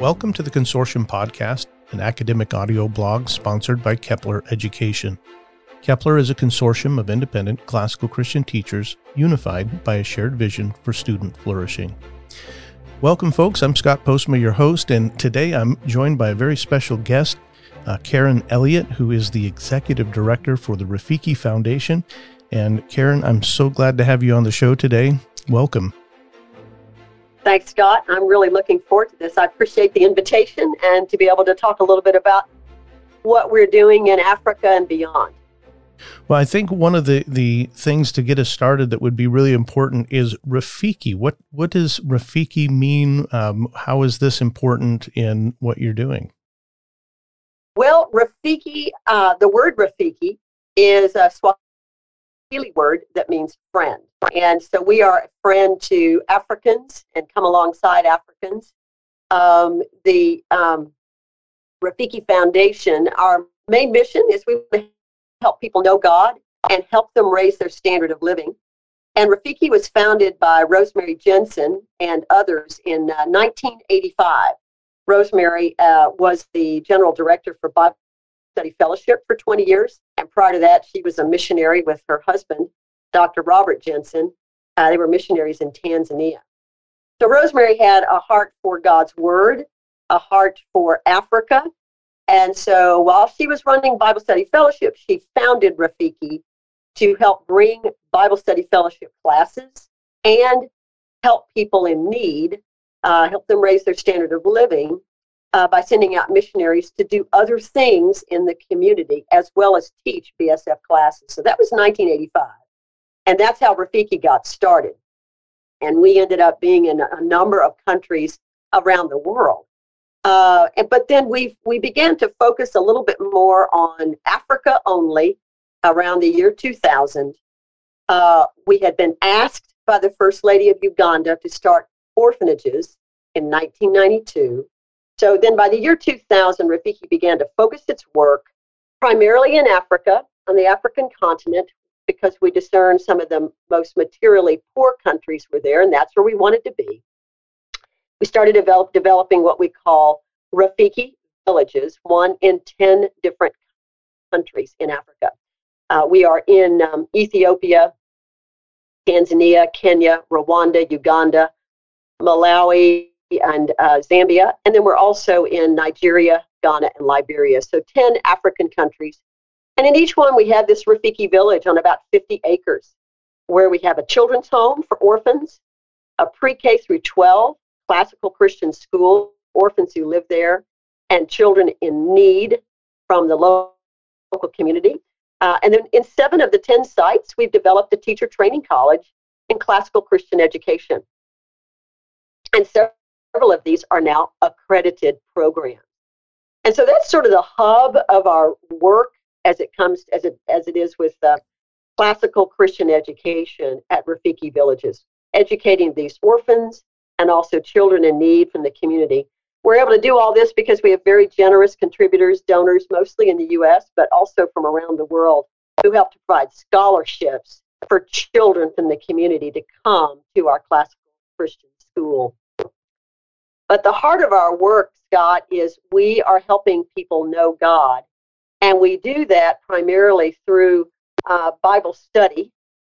Welcome to the Consortium Podcast, an academic audio blog sponsored by Kepler Education. Kepler is a consortium of independent classical Christian teachers unified by a shared vision for student flourishing. Welcome, folks. I'm Scott Postma, your host, and today I'm joined by a very special guest, uh, Karen Elliott, who is the executive director for the Rafiki Foundation. And Karen, I'm so glad to have you on the show today. Welcome. Thanks, Scott. I'm really looking forward to this. I appreciate the invitation and to be able to talk a little bit about what we're doing in Africa and beyond. Well, I think one of the, the things to get us started that would be really important is Rafiki. What what does Rafiki mean? Um, how is this important in what you're doing? Well, Rafiki, uh, the word Rafiki is a Swahili word that means friend. And so we are a friend to Africans and come alongside Africans. Um, the um, Rafiki Foundation, our main mission is we help people know God and help them raise their standard of living. And Rafiki was founded by Rosemary Jensen and others in uh, 1985. Rosemary uh, was the general director for Bible Study Fellowship for 20 years. And prior to that, she was a missionary with her husband Dr. Robert Jensen. Uh, they were missionaries in Tanzania. So Rosemary had a heart for God's Word, a heart for Africa. And so while she was running Bible Study Fellowship, she founded Rafiki to help bring Bible Study Fellowship classes and help people in need, uh, help them raise their standard of living uh, by sending out missionaries to do other things in the community as well as teach BSF classes. So that was 1985. And that's how Rafiki got started. And we ended up being in a number of countries around the world. Uh, and, but then we we began to focus a little bit more on Africa only around the year 2000. Uh, we had been asked by the First Lady of Uganda to start orphanages in 1992. So then by the year 2000, Rafiki began to focus its work primarily in Africa, on the African continent, because we discerned some of the most materially poor countries were there, and that's where we wanted to be. We started develop, developing what we call Rafiki villages, one in 10 different countries in Africa. Uh, we are in um, Ethiopia, Tanzania, Kenya, Rwanda, Uganda, Malawi, and uh, Zambia. And then we're also in Nigeria, Ghana, and Liberia. So 10 African countries and in each one, we have this Rafiki village on about 50 acres, where we have a children's home for orphans, a pre K through 12 classical Christian school, orphans who live there, and children in need from the local community. Uh, and then in seven of the 10 sites, we've developed a teacher training college in classical Christian education. And several of these are now accredited programs. And so that's sort of the hub of our work as it comes as it as it is with uh, classical Christian education at Rafiki villages, educating these orphans and also children in need from the community. We're able to do all this because we have very generous contributors, donors, mostly in the U.S., but also from around the world, who help to provide scholarships for children from the community to come to our classical Christian school. But the heart of our work, Scott, is we are helping people know God and we do that primarily through uh, Bible study.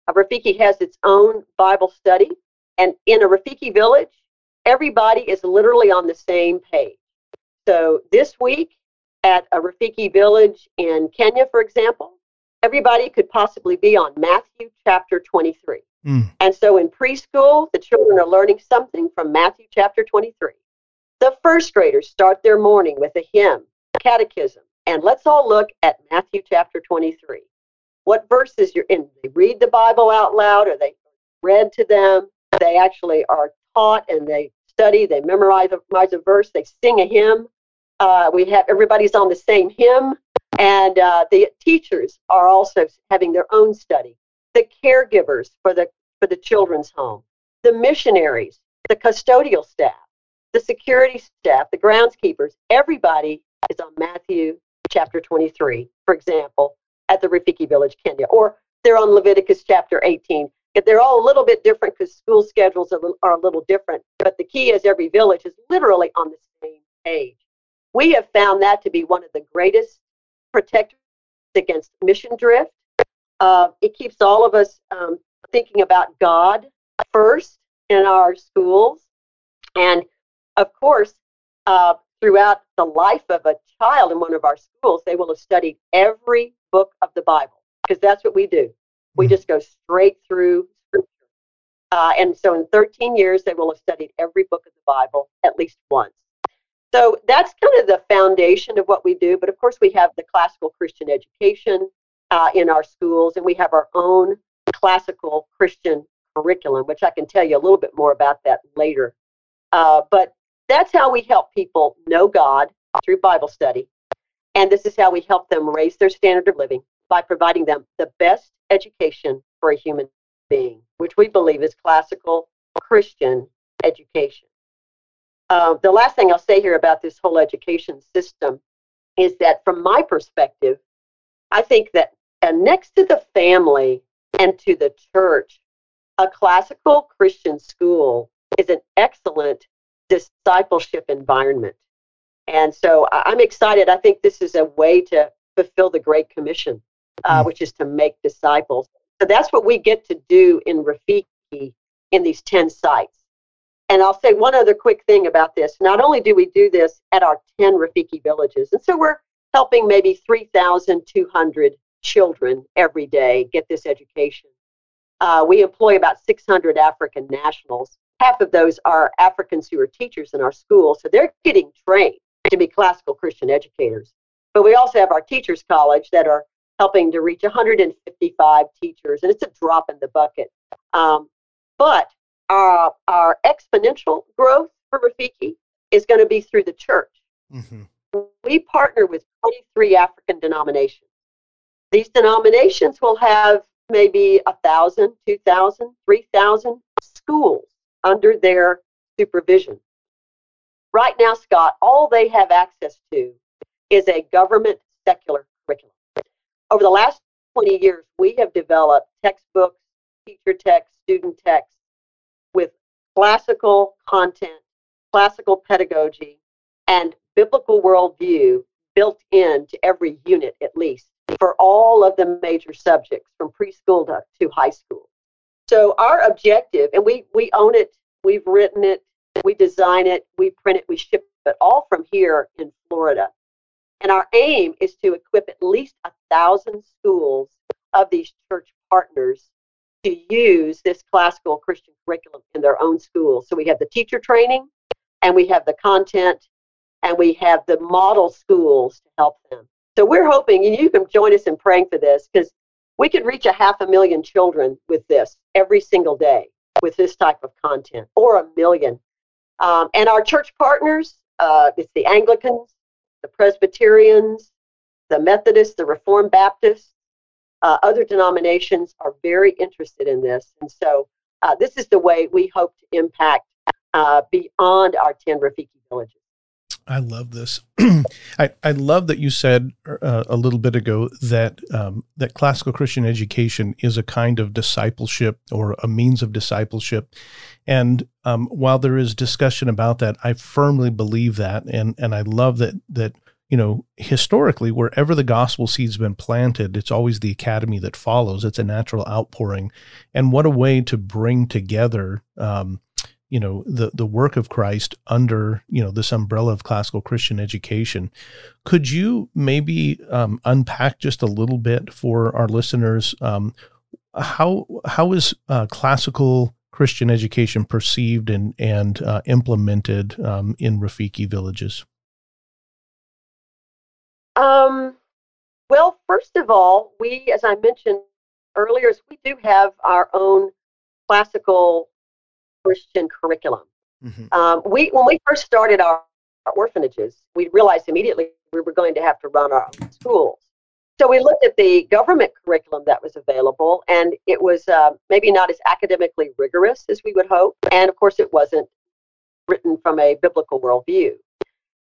A Rafiki has its own Bible study. And in a Rafiki village, everybody is literally on the same page. So this week at a Rafiki village in Kenya, for example, everybody could possibly be on Matthew chapter 23. Mm. And so in preschool, the children are learning something from Matthew chapter 23. The first graders start their morning with a hymn, catechism, and let's all look at Matthew chapter 23. What verses you're in? They read the Bible out loud, or they read to them. They actually are taught and they study. They memorize, memorize a verse. They sing a hymn. Uh, we have everybody's on the same hymn, and uh, the teachers are also having their own study. The caregivers for the for the children's home, the missionaries, the custodial staff, the security staff, the groundskeepers. Everybody is on Matthew chapter 23, for example, at the Rafiki Village, Kenya, or they're on Leviticus chapter 18. They're all a little bit different because school schedules are, a little different, but the key is every village is literally on the same page. We have found that to be one of the greatest protectors against mission drift. Uh, it keeps all of us um, thinking about God first in our schools. And of course, uh, throughout the life of a child in one of our schools, they will have studied every book of the Bible because that's what we do. We mm-hmm. just go straight through scripture. Uh, and so in 13 years, they will have studied every book of the Bible at least once. So that's kind of the foundation of what we do. But of course, we have the classical Christian education uh, in our schools, and we have our own classical Christian curriculum, which I can tell you a little bit more about that later. Uh, but that's how we help people know God through Bible study. And this is how we help them raise their standard of living by providing them the best education for a human being, which we believe is classical Christian education. Uh, the last thing I'll say here about this whole education system is that, from my perspective, I think that uh, next to the family and to the church, a classical Christian school is an excellent discipleship environment. And so I'm excited. I think this is a way to fulfill the Great Commission, uh, mm. which is to make disciples. So that's what we get to do in Rafiki in these 10 sites. And I'll say one other quick thing about this. Not only do we do this at our 10 Rafiki villages, and so we're helping maybe 3,200 children every day get this education. Uh, we employ about 600 African nationals. Half of those are Africans who are teachers in our school, so they're getting trained to be classical Christian educators. But we also have our teachers' college that are helping to reach 155 teachers, and it's a drop in the bucket. Um, but our, our exponential growth for Rafiki is going to be through the church. Mm-hmm. We partner with 23 African denominations. These denominations will have maybe a thousand, two thousand, three thousand schools under their supervision. Right now, Scott, all they have access to is a government secular curriculum. Over the last 20 years, we have developed textbooks, teacher texts, student texts with classical content, classical pedagogy, and biblical worldview built into every unit at least for all of the major subjects from preschool to, to high school. So our objective, and we, we own it, we've written it, we design it, we print it, we ship it all from here in Florida. And our aim is to equip at least a thousand schools of these church partners to use this classical Christian curriculum in their own schools. So we have the teacher training, and we have the content, and we have the model schools to help them. So we're hoping, and you can join us in praying for this, because we could reach a half a million children with this every single day with this type of content, or a million. Um, and our church partners, uh, it's the Anglicans, the Presbyterians, the Methodists, the Reformed Baptists, uh, other denominations are very interested in this. And so uh, this is the way we hope to impact uh, beyond our 10 Rafiki villages. I love this. I, I love that you said uh, a little bit ago that um, that classical Christian education is a kind of discipleship or a means of discipleship. And um, while there is discussion about that, I firmly believe that, and and I love that that you know, historically, wherever the gospel seed's been planted, it's always the academy that follows. It's a natural outpouring, and what a way to bring together, um, you know, the the work of Christ under you know this umbrella of classical Christian education. Could you maybe um, unpack just a little bit for our listeners? Um, how how is uh, classical Christian education perceived and and uh, implemented um, in Rafiki villages? Um, well, first of all, we, as I mentioned earlier, we do have our own classical Christian curriculum. Mm-hmm. Um, we, when we first started our, our orphanages, we realized immediately we were going to have to run our own schools. So we looked at the government curriculum that was available, and it was uh, maybe not as academically rigorous as we would hope. And of course, it wasn't written from a biblical worldview.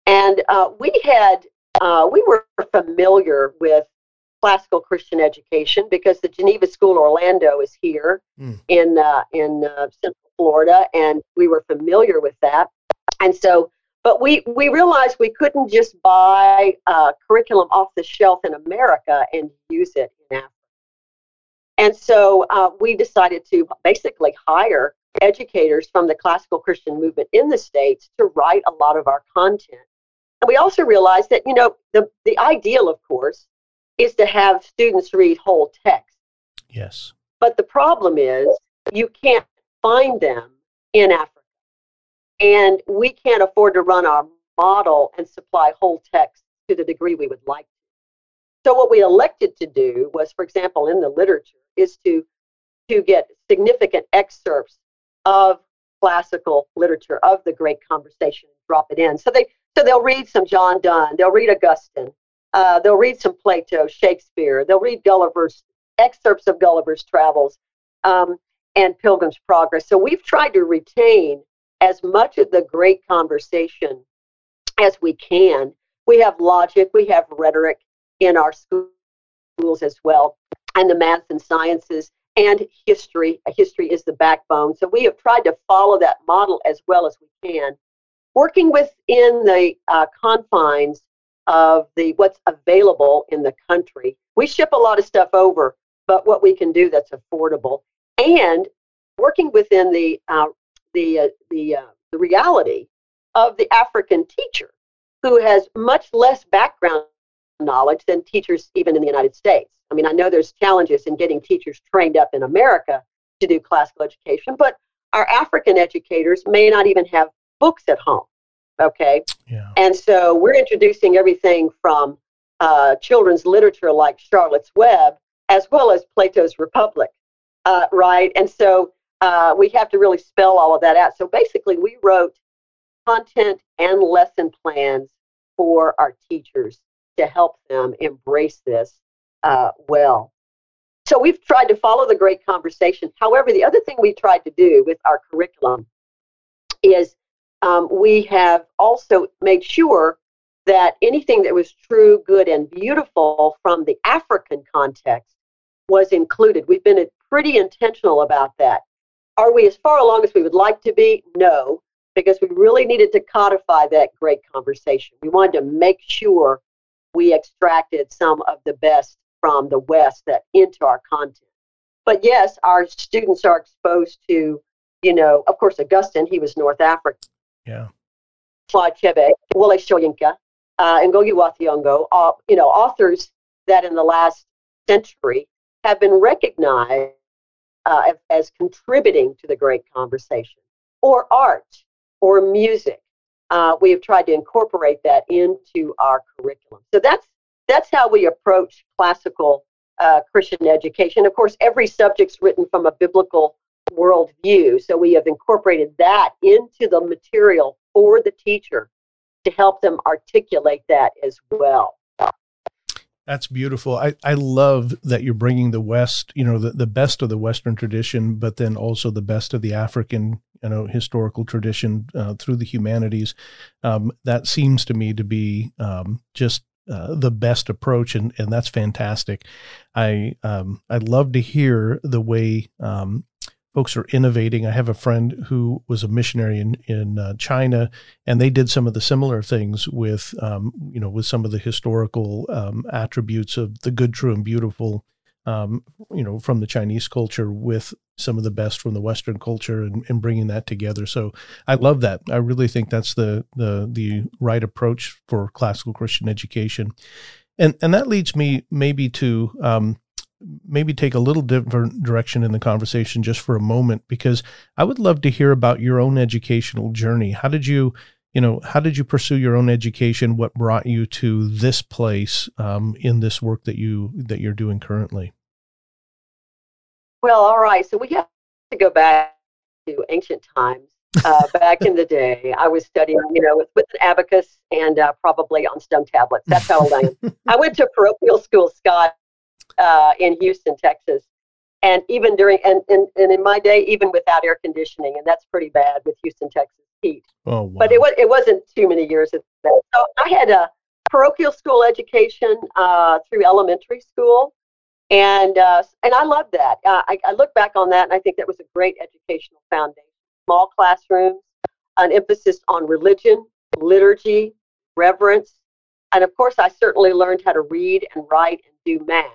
And uh, we had uh, we were familiar with classical Christian education because the Geneva School Orlando is here mm. in uh, in uh, Central Florida, and we were familiar with that. And so But we, we realized we couldn't just buy uh, curriculum off the shelf in America and use it in Africa. And so uh, we decided to basically hire educators from the classical Christian movement in the States to write a lot of our content. And we also realized that, you know, the, the ideal, of course, is to have students read whole text. Yes. But the problem is you can't find them in Africa. And we can't afford to run our model and supply whole text to the degree we would like. So what we elected to do was, for example, in the literature, is to to get significant excerpts of classical literature of the great conversation drop it in. So they so they'll read some John Donne, they'll read Augustine, uh, they'll read some Plato, Shakespeare, they'll read Gulliver's excerpts of Gulliver's Travels um, and Pilgrim's Progress. So we've tried to retain as much of the great conversation as we can. We have logic, we have rhetoric in our schools as well, and the math and sciences and history. History is the backbone. So we have tried to follow that model as well as we can, working within the uh, confines of the what's available in the country. We ship a lot of stuff over, but what we can do that's affordable, and working within the uh, the uh, the uh, the reality of the African teacher who has much less background knowledge than teachers even in the United States. I mean, I know there's challenges in getting teachers trained up in America to do classical education, but our African educators may not even have books at home. Okay. Yeah. And so we're introducing everything from uh, children's literature like Charlotte's Web, as well as Plato's Republic, uh, right? And so uh, we have to really spell all of that out. So basically, we wrote content and lesson plans for our teachers to help them embrace this uh, well. So we've tried to follow the great conversation. However, the other thing we tried to do with our curriculum is um, we have also made sure that anything that was true, good, and beautiful from the African context was included. We've been pretty intentional about that. Are we as far along as we would like to be? No, because we really needed to codify that great conversation. We wanted to make sure we extracted some of the best from the West that into our content. But yes, our students are exposed to, you know, of course, Augustine, he was North African. Yeah. Claude Chebe, Wole uh, Ngugi wa Thiong'o, uh, you know, authors that in the last century have been recognized uh, as, as contributing to the great conversation, or art, or music, uh, we have tried to incorporate that into our curriculum. So that's that's how we approach classical uh, Christian education. Of course, every subject's written from a biblical worldview, so we have incorporated that into the material for the teacher to help them articulate that as well. That's beautiful. I, I love that you're bringing the West, you know, the, the best of the Western tradition, but then also the best of the African, you know, historical tradition uh, through the humanities. Um, that seems to me to be um, just uh, the best approach, and, and that's fantastic. I um, I love to hear the way um, folks are innovating. I have a friend who was a missionary in in uh, China, and they did some of the similar things with um, you know with some of the historical um, attributes of the good, true, and beautiful. Um, you know, from the Chinese culture with some of the best from the Western culture and, and bringing that together. So I love that. I really think that's the the the right approach for classical Christian education, and and that leads me maybe to um, maybe take a little different direction in the conversation just for a moment because I would love to hear about your own educational journey. How did you, you know, how did you pursue your own education? What brought you to this place um, in this work that you that you're doing currently? Well, all right. So we have to go back to ancient times. Uh, back in the day, I was studying, you know, with, with an abacus and uh, probably on stone tablets. That's how old I am. I went to parochial school, Scott, uh, in Houston, Texas. And even during, and, and, and in my day, even without air conditioning, and that's pretty bad with Houston, Texas heat. Oh, wow. But it, was, it wasn't too many years of that. So I had a parochial school education uh, through elementary school. And, uh, and I love that. Uh, I, I look back on that and I think that was a great educational foundation. Small classrooms, an emphasis on religion, liturgy, reverence, and of course, I certainly learned how to read and write and do math.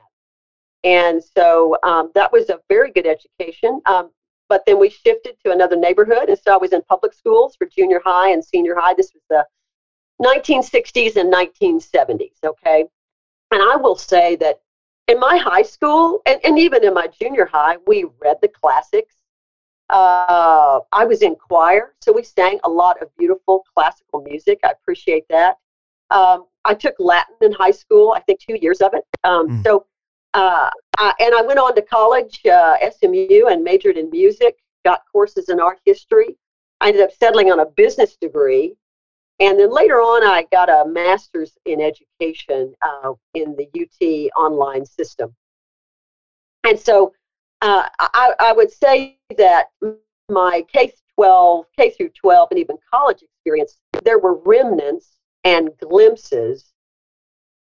And so um, that was a very good education. Um, but then we shifted to another neighborhood, and so I was in public schools for junior high and senior high. This was the 1960s and 1970s, okay? And I will say that in my high school and, and even in my junior high, we read the classics. Uh, I was in choir, so we sang a lot of beautiful classical music. I appreciate that. Um, I took Latin in high school, I think two years of it. Um, mm. So, uh, I, and I went on to college, uh, SMU, and majored in music, got courses in art history. I ended up settling on a business degree. And then later on, I got a master's in education uh, in the UT online system. And so uh, I, I would say that my K 12, K through 12, and even college experience, there were remnants and glimpses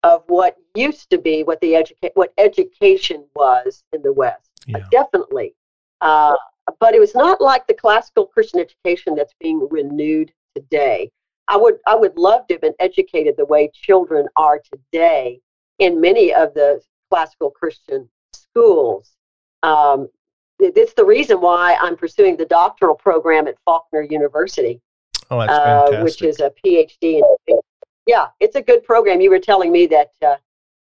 of what used to be what the educa- what education was in the West. Yeah. Uh, definitely. Uh, but it was not like the classical Christian education that's being renewed today. I would I would love to have been educated the way children are today in many of the classical Christian schools. Um, it's the reason why I'm pursuing the doctoral program at Faulkner University, oh, uh, which is a PhD in yeah, it's a good program. You were telling me that uh,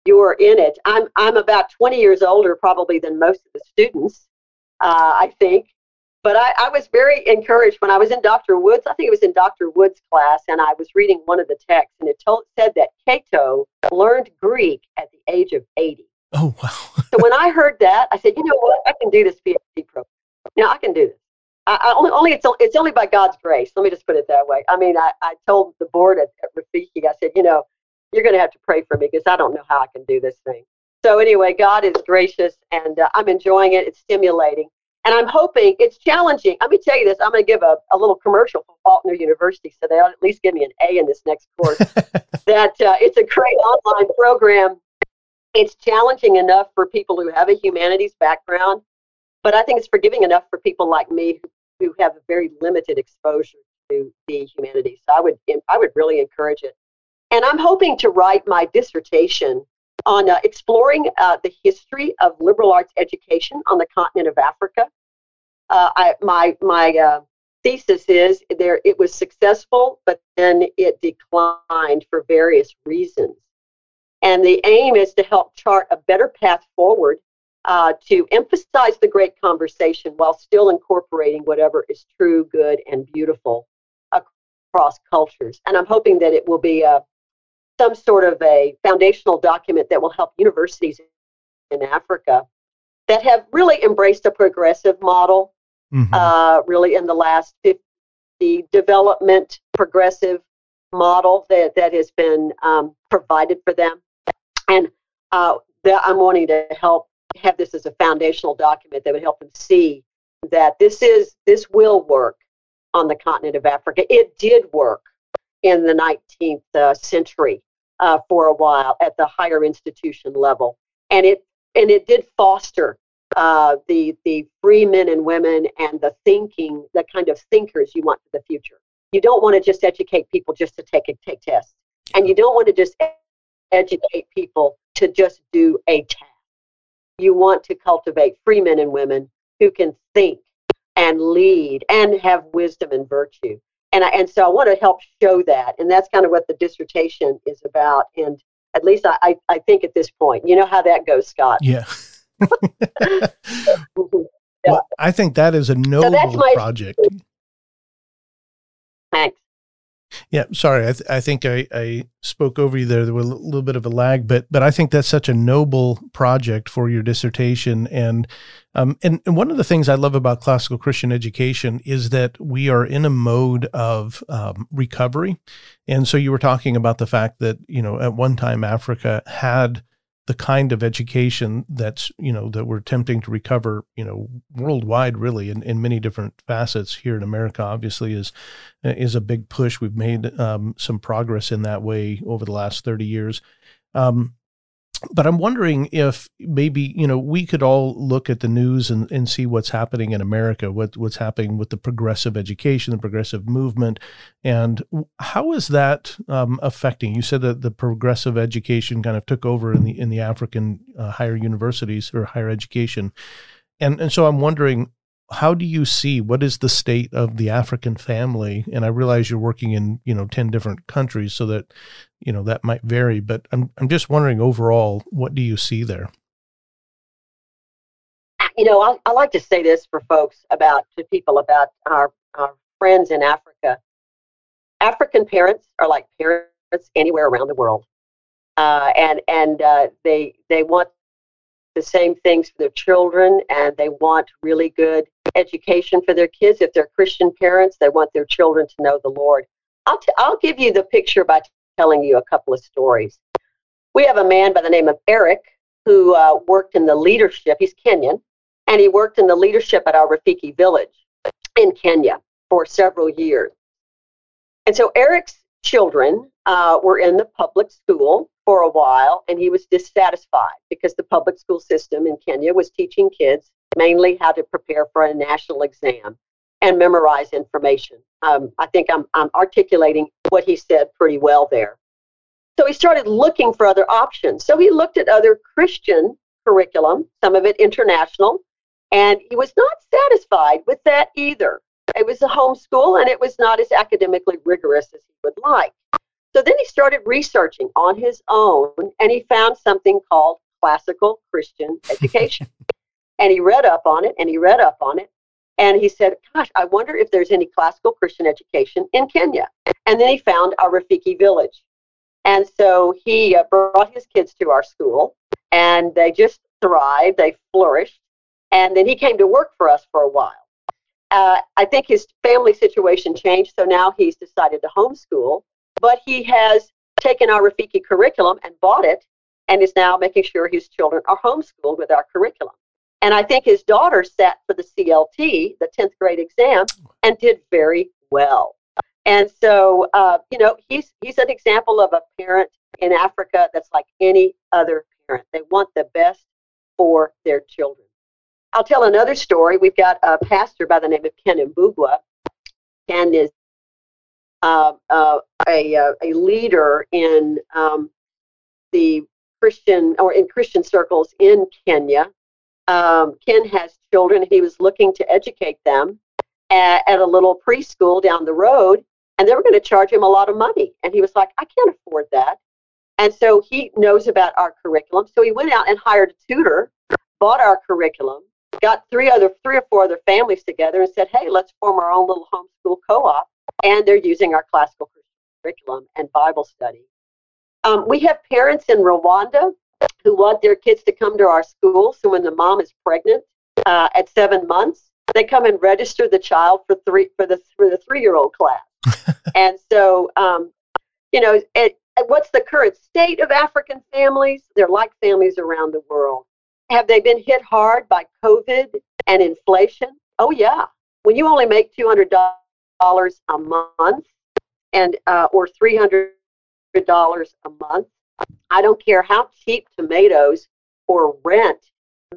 you were in it. I'm I'm about 20 years older probably than most of the students, uh, I think. But I, I was very encouraged when I was in Dr. Woods. I think it was in Dr. Woods' class, and I was reading one of the texts, and it told, said that Cato learned Greek at the age of 80. Oh wow! so when I heard that, I said, you know what? I can do this PhD program. Now I can do this. I, I only, only it's it's only by God's grace. Let me just put it that way. I mean, I, I told the board at, at Rafiki, I said, you know, you're going to have to pray for me because I don't know how I can do this thing. So anyway, God is gracious, and uh, I'm enjoying it. It's stimulating, and I'm hoping it's challenging. Let me tell you this: I'm going to give a, a little commercial for Faulkner University, so they'll at least give me an A in this next course. that uh, it's a great online program. It's challenging enough for people who have a humanities background, but I think it's forgiving enough for people like me who have a very limited exposure to the humanities. So I would I would really encourage it. And I'm hoping to write my dissertation on uh, exploring uh, the history of liberal arts education on the continent of Africa. Uh, I, my my uh, thesis is there it was successful, but then it declined for various reasons. And the aim is to help chart a better path forward uh, to emphasize the great conversation while still incorporating whatever is true, good, and beautiful across cultures. And I'm hoping that it will be a, uh, some sort of a foundational document that will help universities in Africa that have really embraced a progressive model, mm-hmm. uh, really in the last 50 development progressive model that, that has been um, provided for them. And uh, that I'm wanting to help have this as a foundational document that would help them see that this is this will work on the continent of Africa. It did work in the 19th uh, century uh, for a while at the higher institution level, and it and it did foster uh, the the free men and women and the thinking, the kind of thinkers you want for the future. You don't want to just educate people just to take a, take tests, and you don't want to just educate people to just do a task you want to cultivate free men and women who can think and lead and have wisdom and virtue. And, I, and so I want to help show that. And that's kind of what the dissertation is about. And at least I, I, I think at this point, you know how that goes, Scott. Yeah. yeah. Mm-hmm. Well, I think that is a noble so project. Thanks. Yeah, sorry. I, th- I think I, I spoke over you there. There was a little bit of a lag, but but I think that's such a noble project for your dissertation. And um and, and one of the things I love about classical Christian education is that we are in a mode of um, recovery. And so you were talking about the fact that you know at one time Africa had the kind of education that's you know that we're attempting to recover you know worldwide really in, in many different facets here in america obviously is is a big push. We've made um, some progress in that way over the last 30 years. Um, but I'm wondering if maybe you know we could all look at the news and, and see what's happening in America, what what's happening with the progressive education, the progressive movement, and how is that um, affecting? You said that the progressive education kind of took over in the in the African uh, higher universities or higher education, and and so I'm wondering how do you see what is the state of the African family? And I realize you're working in you know ten different countries, so that you know that might vary. But I'm I'm just wondering overall, what do you see there? You know, I, I like to say this for folks about to people about our our friends in Africa. African parents are like parents anywhere around the world, uh, and and uh, they they want the same things for their children and they want really good education for their kids. If they're Christian parents, they want their children to know the Lord. I'll, t- I'll give you the picture by t- telling you a couple of stories. We have a man by the name of Eric who uh, worked in the leadership. He's Kenyan, and he worked in the leadership at our Rafiki village in Kenya for several years. And so Eric's children uh, were in the public school for a while, and he was dissatisfied because the public school system in Kenya was teaching kids mainly how to prepare for a national exam and memorize information. Um, I think I'm, I'm articulating what he said pretty well there. So he started looking for other options. So he looked at other Christian curriculum, some of it international, and he was not satisfied with that either. It was a homeschool and it was not as academically rigorous as he would like. So then he started researching on his own and he found something called classical Christian education. and he read up on it and he read up on it. And he said, Gosh, I wonder if there's any classical Christian education in Kenya. And then he found our Rafiki village. And so he uh, brought his kids to our school and they just thrived, they flourished. And then he came to work for us for a while. Uh, I think his family situation changed, so now he's decided to homeschool. But he has taken our Rafiki curriculum and bought it, and is now making sure his children are homeschooled with our curriculum. And I think his daughter sat for the CLT, the 10th grade exam, and did very well. And so, uh, you know, he's he's an example of a parent in Africa that's like any other parent. They want the best for their children. I'll tell another story. We've got a pastor by the name of Ken Mbugua. Ken is uh, uh, a, uh, a leader in um, the Christian or in Christian circles in Kenya. Um, Ken has children. He was looking to educate them at, at a little preschool down the road, and they were going to charge him a lot of money. And he was like, I can't afford that. And so he knows about our curriculum. So he went out and hired a tutor, bought our curriculum, got three other three or four other families together and said, "Hey, let's form our own little homeschool co-op." And they're using our classical curriculum and Bible study. Um, we have parents in Rwanda who want their kids to come to our school. So when the mom is pregnant uh, at seven months, they come and register the child for three for the for the three year old class. and so, um, you know, it, what's the current state of African families? They're like families around the world. Have they been hit hard by COVID and inflation? Oh, yeah. When you only make $200 a month and uh, or $300 a month, I don't care how cheap tomatoes or rent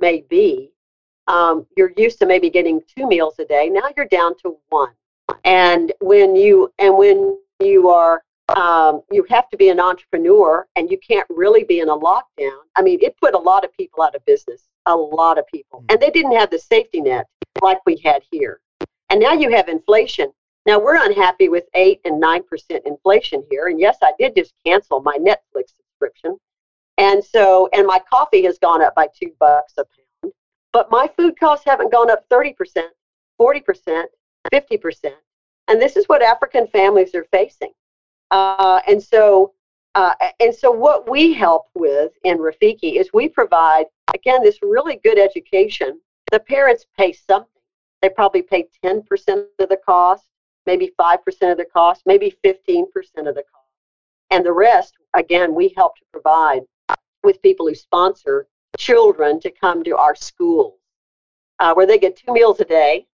may be. Um, you're used to maybe getting two meals a day. Now you're down to one. And when you and when you are um, you have to be an entrepreneur and you can't really be in a lockdown. I mean, it put a lot of people out of business, a lot of people. And they didn't have the safety net like we had here. And now you have inflation. Now we're unhappy with 8 and 9% inflation here. And yes, I did just cancel my Netflix subscription. And so, and my coffee has gone up by two bucks a pound. But my food costs haven't gone up 30%, 40%, 50%. And this is what African families are facing. Uh, and so, uh, and so what we help with in Rafiki is we provide again this really good education. The parents pay something. They probably pay 10% of the cost, maybe 5% of the cost, maybe 15% of the cost. And the rest, again, we help to provide with people who sponsor children to come to our schools, uh, where they get two meals a day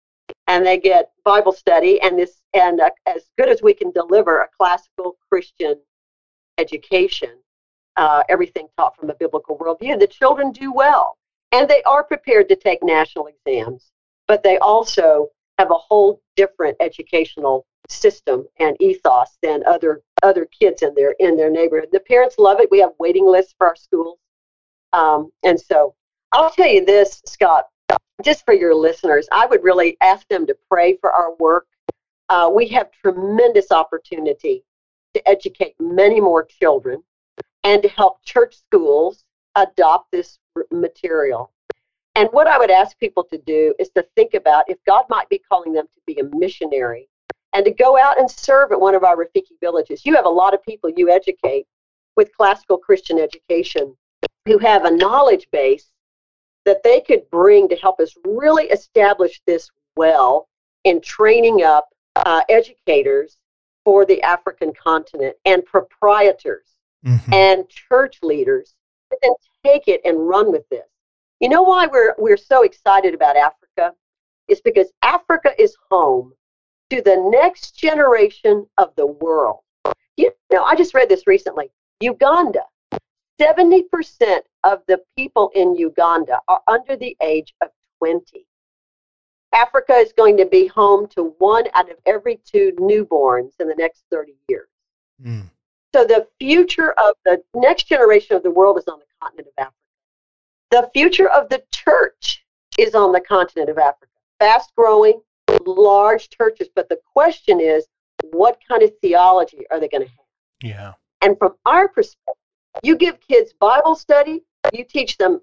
and they get Bible study and this and uh, as good as we can deliver a classical Christian education, uh, everything taught from a biblical worldview, the children do well. And they are prepared to take national exams, but they also have a whole different educational system and ethos than other other kids in their in their neighborhood. The parents love it. We have waiting lists for our schools, um, and so I'll tell you this, Scott, just for your listeners, I would really ask them to pray for our work. Uh, we have tremendous opportunity to educate many more children and to help church schools adopt this material. And what I would ask people to do is to think about if God might be calling them to be a missionary and to go out and serve at one of our Rafiki villages. You have a lot of people you educate with classical Christian education who have a knowledge base that they could bring to help us really establish this well in training up uh, educators for the African continent and proprietors mm-hmm. and church leaders and take it and run with this. You know why we're we're so excited about Africa? Is because Africa is home to the next generation of the world. You know, I just read this recently. Uganda, 70% of the people in Uganda are under the age of 20. Africa is going to be home to one out of every two newborns in the next 30 years. Mm. So the future of the next generation of the world is on the continent of Africa. The future of the church is on the continent of Africa. Fast growing, large churches. But the question is, what kind of theology are they going to have? Yeah. And from our perspective, you give kids Bible study, you teach them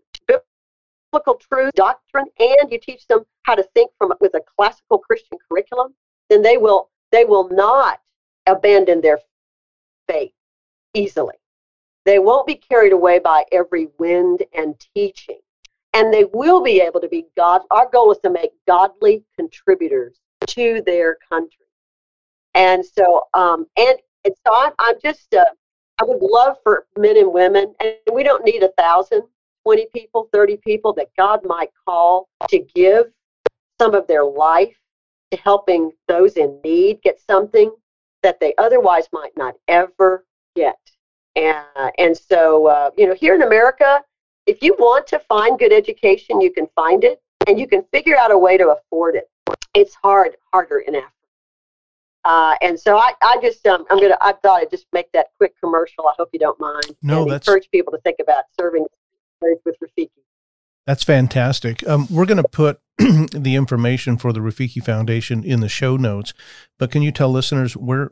biblical truth, doctrine, and you teach them how to think from with a classical Christian curriculum, then they will they will not abandon their faith easily. They won't be carried away by every wind and teaching. And they will be able to be God. Our goal is to make godly contributors to their country. And so, um, and, and so I'm, I'm just, uh, I would love for men and women, and we don't need a thousand, 20 people, 30 people that God might call to give some of their life to helping those in need get something that they otherwise might not ever get. And, and so, uh, you know, here in America, if you want to find good education, you can find it and you can figure out a way to afford it. It's hard, harder in Africa. Uh, and so I, I just, um, I'm gonna, I thought I'd just make that quick commercial. I hope you don't mind. No, that's encourage people to think about serving with Rafiki. That's fantastic. Um, we're going to put the information for the Rafiki Foundation in the show notes, but can you tell listeners where,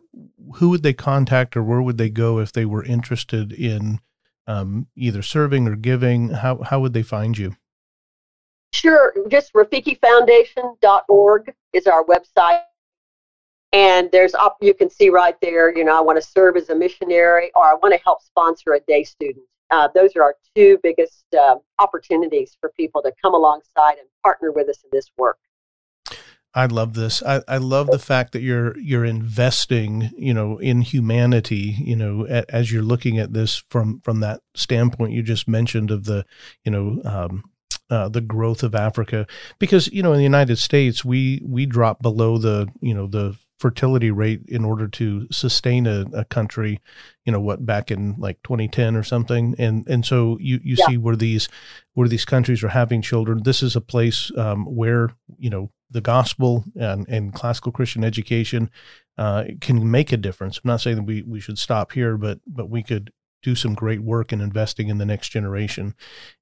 who would they contact or where would they go if they were interested in um, either serving or giving? How, how would they find you? Sure. Just RafikiFoundation.org is our website. And there's up, you can see right there, you know, I want to serve as a missionary or I want to help sponsor a day student uh, those are our two biggest uh, opportunities for people to come alongside and partner with us in this work. I love this. I, I love the fact that you're you're investing, you know, in humanity. You know, as you're looking at this from from that standpoint you just mentioned of the, you know, um, uh, the growth of Africa, because you know in the United States we we drop below the you know the fertility rate in order to sustain a, a country you know what back in like 2010 or something and and so you you yeah. see where these where these countries are having children this is a place um, where you know the gospel and, and classical christian education uh, can make a difference i'm not saying that we we should stop here but but we could do some great work in investing in the next generation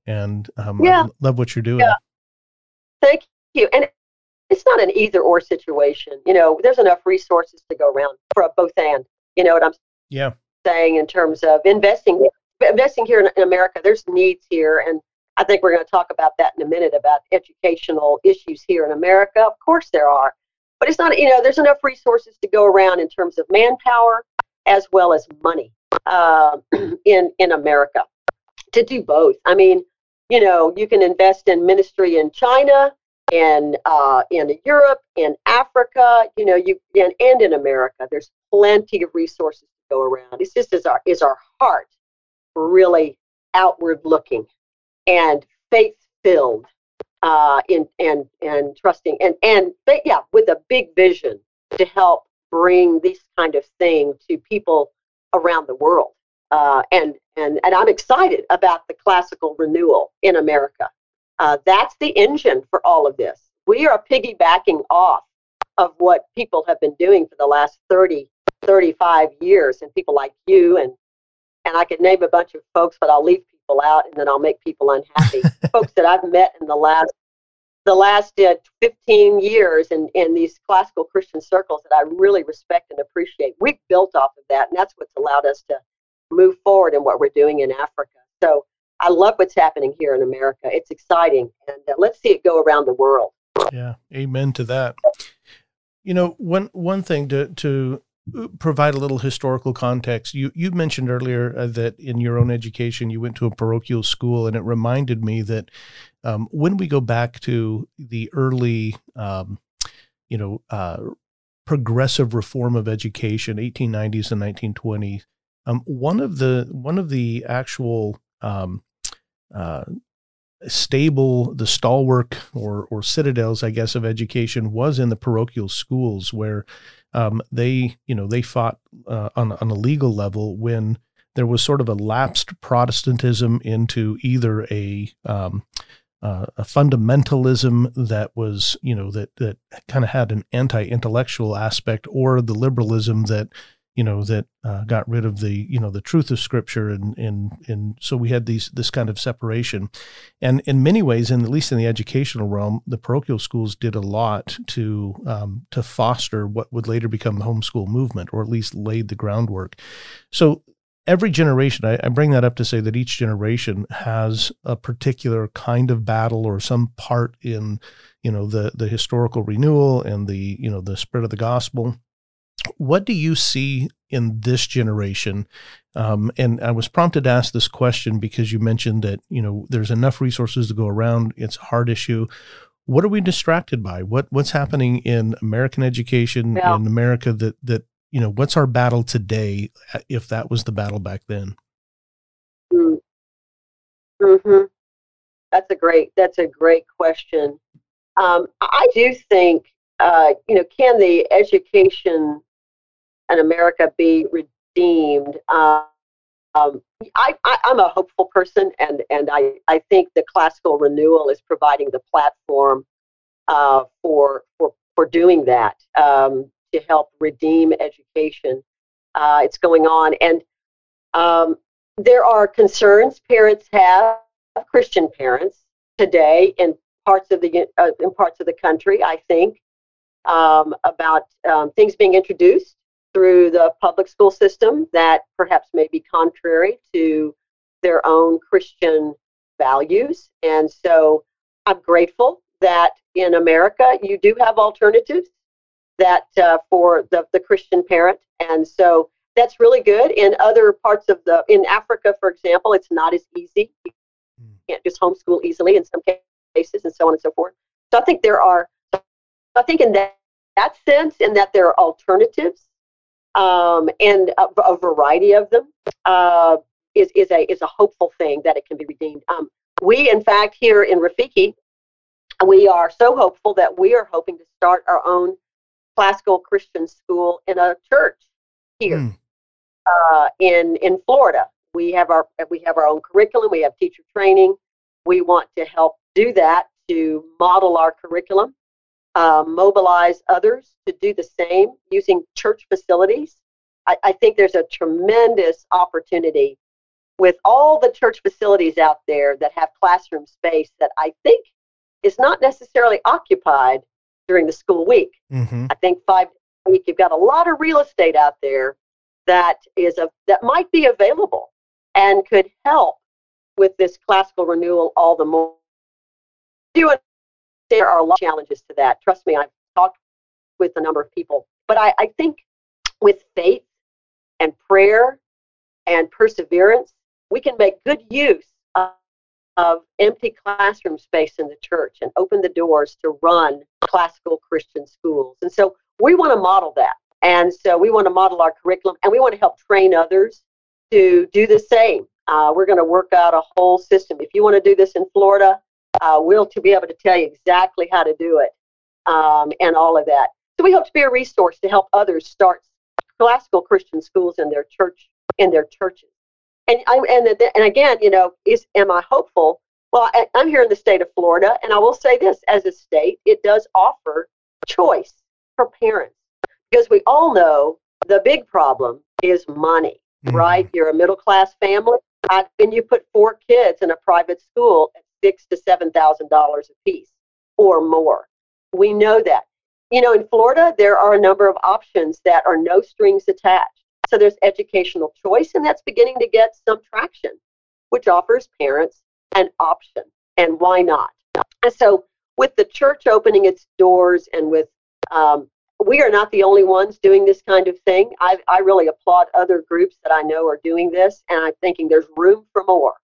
and um, yeah. I love what you're doing yeah. thank you and it's not an either or situation. You know, there's enough resources to go around for a both and. You know what I'm yeah. saying in terms of investing investing here in, in America. There's needs here, and I think we're going to talk about that in a minute about educational issues here in America. Of course, there are, but it's not. You know, there's enough resources to go around in terms of manpower as well as money uh, in in America to do both. I mean, you know, you can invest in ministry in China in uh, in Europe, in Africa, you know, you and, and in America. There's plenty of resources to go around. It's just is our is our heart really outward looking and faith filled uh, in and and trusting and and yeah, with a big vision to help bring this kind of thing to people around the world. uh, and and and I'm excited about the classical renewal in America. Uh, that's the engine for all of this. We are piggybacking off of what people have been doing for the last 30, 35 years, and people like you and and I could name a bunch of folks, but I'll leave out, and then I'll make people unhappy. folks that I've met in the last the last uh, 15 years in, in these classical Christian circles that I really respect and appreciate. We've built off of that, and that's what's allowed us to move forward in what we're doing in Africa. So I love what's happening here in America. It's exciting, and uh, let's see it go around the world. Yeah, amen to that. You know, one one thing to to provide a little historical context. You you mentioned earlier uh, that in your own education you went to a parochial school, and it reminded me that um, when we go back to the early, um, you know, uh, progressive reform of education, 1890s and 1920s, um, one of the one of the actual um, uh, stable, the stalwart or or citadels, I guess, of education was in the parochial schools where um, they, you know, they fought uh, on on a legal level when there was sort of a lapsed Protestantism into either a um, uh, a fundamentalism that was, you know, that that kind of had an anti-intellectual aspect, or the liberalism that you know that uh, got rid of the you know the truth of scripture and and and so we had these this kind of separation. And in many ways and at least in the educational realm the parochial schools did a lot to um, to foster what would later become the homeschool movement or at least laid the groundwork. So every generation I, I bring that up to say that each generation has a particular kind of battle or some part in you know the the historical renewal and the you know the spread of the gospel what do you see in this generation? Um, and I was prompted to ask this question because you mentioned that you know there's enough resources to go around. It's a hard issue. What are we distracted by? What what's happening in American education yeah. in America that that you know what's our battle today if that was the battle back then? Hmm. Mm-hmm. That's a great that's a great question. Um, I do think uh, you know can the education and America be redeemed. Um, I, am a hopeful person, and, and I, I think the classical renewal is providing the platform uh, for, for, for doing that um, to help redeem education. Uh, it's going on, and um, there are concerns parents have, Christian parents today in parts of the uh, in parts of the country. I think um, about um, things being introduced through the public school system that perhaps may be contrary to their own Christian values. And so I'm grateful that in America you do have alternatives that uh, for the, the Christian parent. And so that's really good. In other parts of the, in Africa, for example, it's not as easy. You hmm. can't just homeschool easily in some cases and so on and so forth. So I think there are, I think in that, that sense, in that there are alternatives um, and a, a, variety of them uh, is, is, a, is a hopeful thing that it can be redeemed. Um, we, in fact, here in Rafiki, we are so hopeful that we are hoping to start our own classical Christian school in a church here mm. uh, in in Florida. We have our we have our own curriculum. We have teacher training. We want to help do that to model our curriculum uh, mobilize others to do the same using church facilities. I, I think there's a tremendous opportunity with all the church facilities out there that have classroom space that I think is not necessarily occupied during the school week. Mm-hmm. I think five week, you've got a lot of real estate out there that is a that might be available and could help with this classical renewal all the more. Do there are a lot of challenges to that. Trust me, I've talked with a number of people. But I, I think with faith and prayer and perseverance, we can make good use of, of empty classroom space in the church and open the doors to run classical Christian schools. And so we want to model that. And so we want to model our curriculum and we want to help train others to do the same. Uh, we're going to work out a whole system. If you want to do this in Florida, uh, will to be able to tell you exactly how to do it um, and all of that. So we hope to be a resource to help others start classical Christian schools in their church in their churches. And I and and again, you know, is am I hopeful? Well, I, I'm here in the state of Florida, and I will say this: as a state, it does offer choice for parents because we all know the big problem is money, mm-hmm. right? You're a middle class family, and you put four kids in a private school at six to seven thousand dollars a piece or more. We know that. You know, in Florida, there are a number of options that are no strings attached. So there's educational choice, and that's beginning to get some traction, which offers parents an option. And why not? And so, with the church opening its doors and with um, we are not the only ones doing this kind of thing. I, I really applaud other groups that I know are doing this, and I'm thinking there's room for more.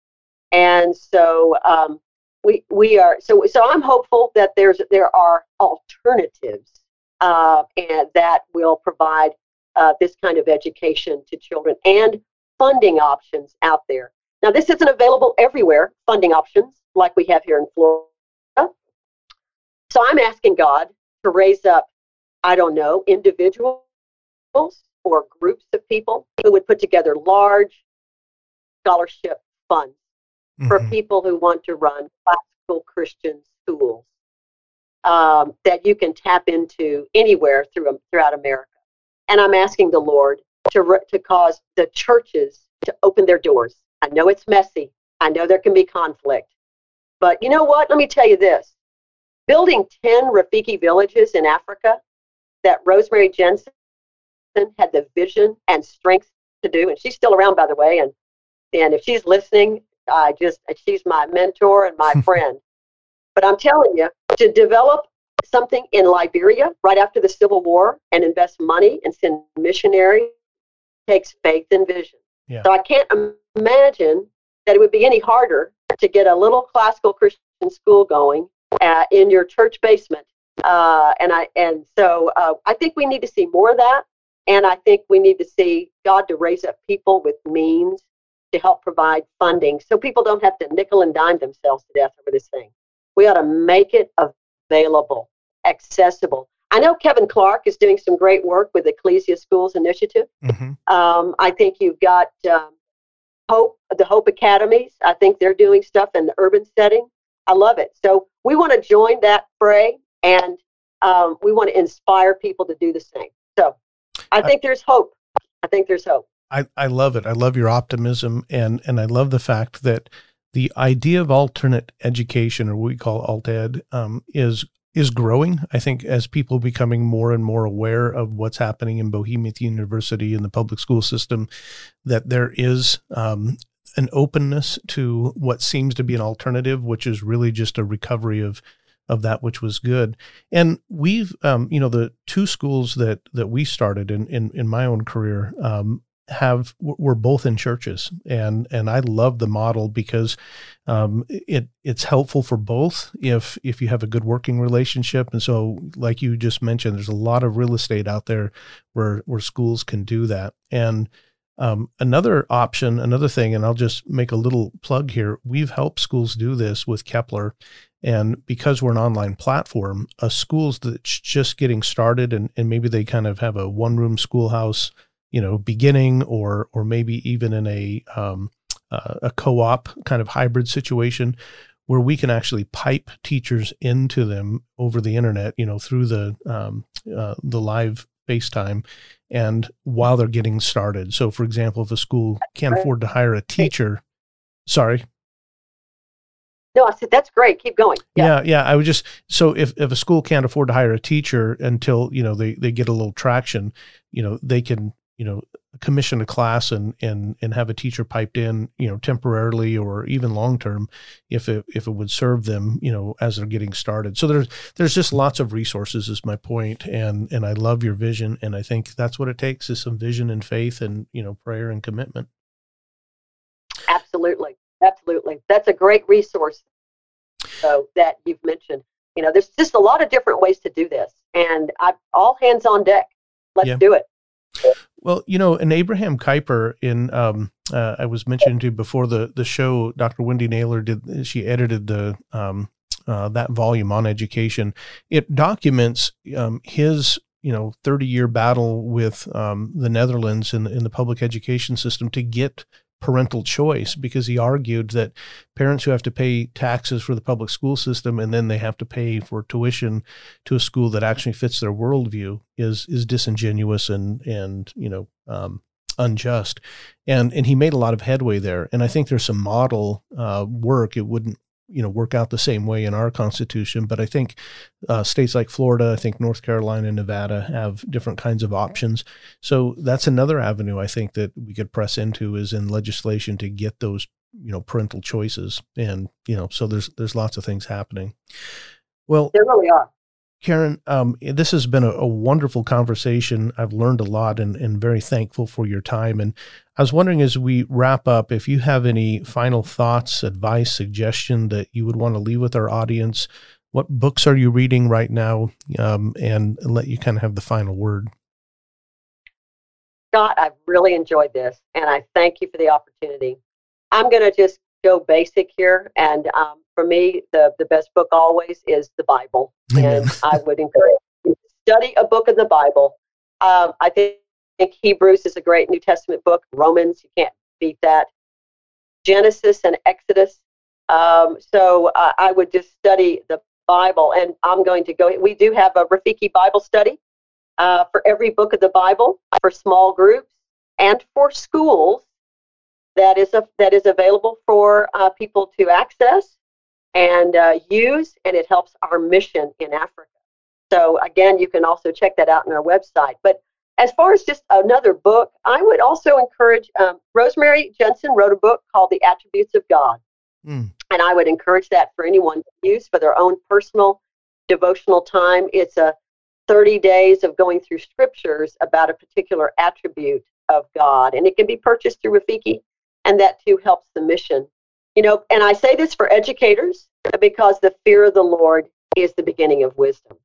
And so um, we we are so so I'm hopeful that there's there are alternatives uh, and that will provide uh, this kind of education to children and funding options out there. Now this isn't available everywhere. Funding options like we have here in Florida. So I'm asking God to raise up I don't know individuals or groups of people who would put together large scholarship funds mm-hmm. for people who want to run classical Christian schools um, that you can tap into anywhere through, throughout America. And I'm asking the Lord to, to cause the churches to open their doors. I know it's messy. I know there can be conflict. But you know what? Let me tell you this. Building 10 Rafiki villages in Africa that Rosemary Jensen had the vision and strength to do, and she's still around, by the way. And and if she's listening, I just she's my mentor and my friend. But I'm telling you, to develop something in Liberia right after the Civil War and invest money and send missionaries takes faith and vision. Yeah. So I can't imagine that it would be any harder to get a little classical Christian school going uh, in your church basement. Uh, and I and so uh, I think we need to see more of that. And I think we need to see God to raise up people with means to help provide funding so people don't have to nickel and dime themselves to death over this thing. We ought to make it available, accessible. I know Kevin Clark is doing some great work with Ecclesia Schools Initiative. Mm-hmm. Um, I think you've got um, Hope, the Hope Academies. I think they're doing stuff in the urban setting. I love it. So we want to join that fray and um, we want to inspire people to do the same. So I think I, there's hope. I think there's hope. I, I love it. I love your optimism and and I love the fact that the idea of alternate education or what we call alt ed um, is is growing. I think as people becoming more and more aware of what's happening in Bohemia University and the public school system, that there is um, an openness to what seems to be an alternative, which is really just a recovery of of that which was good. And we've, um, you know, the two schools that that we started in in, in my own career um, have we're both in churches, and and I love the model because um, it it's helpful for both if if you have a good working relationship. And so, like you just mentioned, there's a lot of real estate out there where where schools can do that, and um, another option, another thing, and I'll just make a little plug here. We've helped schools do this with Kepler. And because we're an online platform, a school's that's just getting started and, and maybe they kind of have a one room schoolhouse, you know, beginning or or maybe even in a um, uh, a co-op kind of hybrid situation where we can actually pipe teachers into them over the internet, you know, through the um, uh, the live FaceTime and while they're getting started. So, for example, if a school can't afford to hire a teacher, sorry. No, I said that's great. Keep going. Yeah. yeah, yeah. I would just so if, if a school can't afford to hire a teacher until you know they they get a little traction, you know they can you know commission a class and and and have a teacher piped in you know temporarily or even long term if it if it would serve them you know as they're getting started. So there's there's just lots of resources is my point and and I love your vision and I think that's what it takes is some vision and faith and you know prayer and commitment. Absolutely. Absolutely. That's a great resource so that you've mentioned. You know there's just a lot of different ways to do this and I all hands on deck. Let's yeah. do it well, you know, and Abraham Kuyper in um, uh, I was mentioning to before the the show, Dr. Wendy Naylor did she edited the um, uh, that volume on education. It documents um, his you know 30 year battle with um, the Netherlands in in the public education system to get parental choice because he argued that parents who have to pay taxes for the public school system and then they have to pay for tuition to a school that actually fits their worldview is is disingenuous and and you know um, unjust. And and he made a lot of headway there. And i think there's some model uh, work it wouldn't you know work out the same way in our constitution but i think uh, states like florida i think north carolina and nevada have different kinds of options. So that's another avenue i think that we could press into is in legislation to get those you know parental choices and you know so there's there's lots of things happening. Well there really are Karen, um, this has been a, a, wonderful conversation. I've learned a lot and, and very thankful for your time. And I was wondering as we wrap up, if you have any final thoughts, advice, suggestion that you would want to leave with our audience. What books are you reading right now? Um, and let you kind of have the final word. Scott, I've really enjoyed this and I thank you for the opportunity. I'm going to just go basic here. And um, for me, the, the best book always is the Bible. And I would encourage you to study a book of the Bible. Um, I think, think Hebrews is a great New Testament book. Romans, you can't beat that. Genesis and Exodus. Um, so uh, I would just study the Bible. And I'm going to go, we do have a Rafiki Bible study uh, for every book of the Bible for small groups and for schools that is a, that is available for uh, people to access and uh, use, and it helps our mission in Africa. So again, you can also check that out on our website. But as far as just another book, I would also encourage um, Rosemary Jensen wrote a book called The Attributes of God. Mm. And I would encourage that for anyone to use for their own personal devotional time. It's a 30 days of going through scriptures about a particular attribute of God. And it can be purchased through Rafiki and that too helps the mission. You know, and I say this for educators because the fear of the Lord is the beginning of wisdom.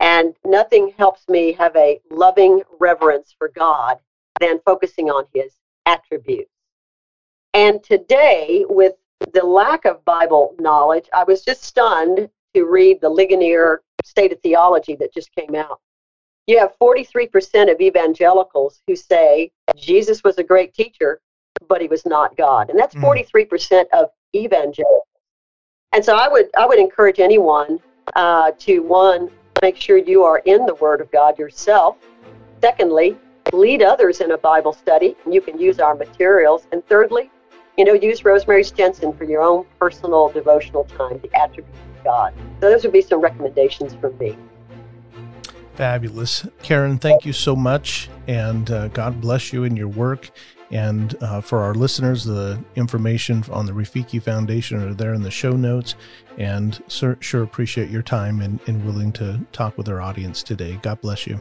And nothing helps me have a loving reverence for God than focusing on his attributes. And today, with the lack of Bible knowledge, I was just stunned to read the Ligonier State of Theology that just came out. You have 43% of evangelicals who say Jesus was a great teacher, but he was not God. And that's 43% mm. of evangelicals. And so I would I would encourage anyone uh, to one make sure you are in the Word of God yourself. Secondly, lead others in a Bible study. And you can use our materials. And thirdly, you know, use Rosemary's Jensen for your own personal devotional time, the attributes of God. So those would be some recommendations from me. Fabulous. Karen, thank you so much. And uh, God bless you in your work. And uh, for our listeners, the information on the Rafiki Foundation are there in the show notes. And sir, sure appreciate your time and, and willing to talk with our audience today. God bless you.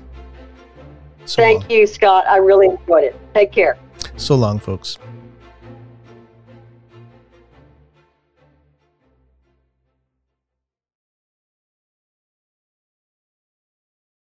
So Thank long. you, Scott. I really enjoyed it. Take care. So long, folks.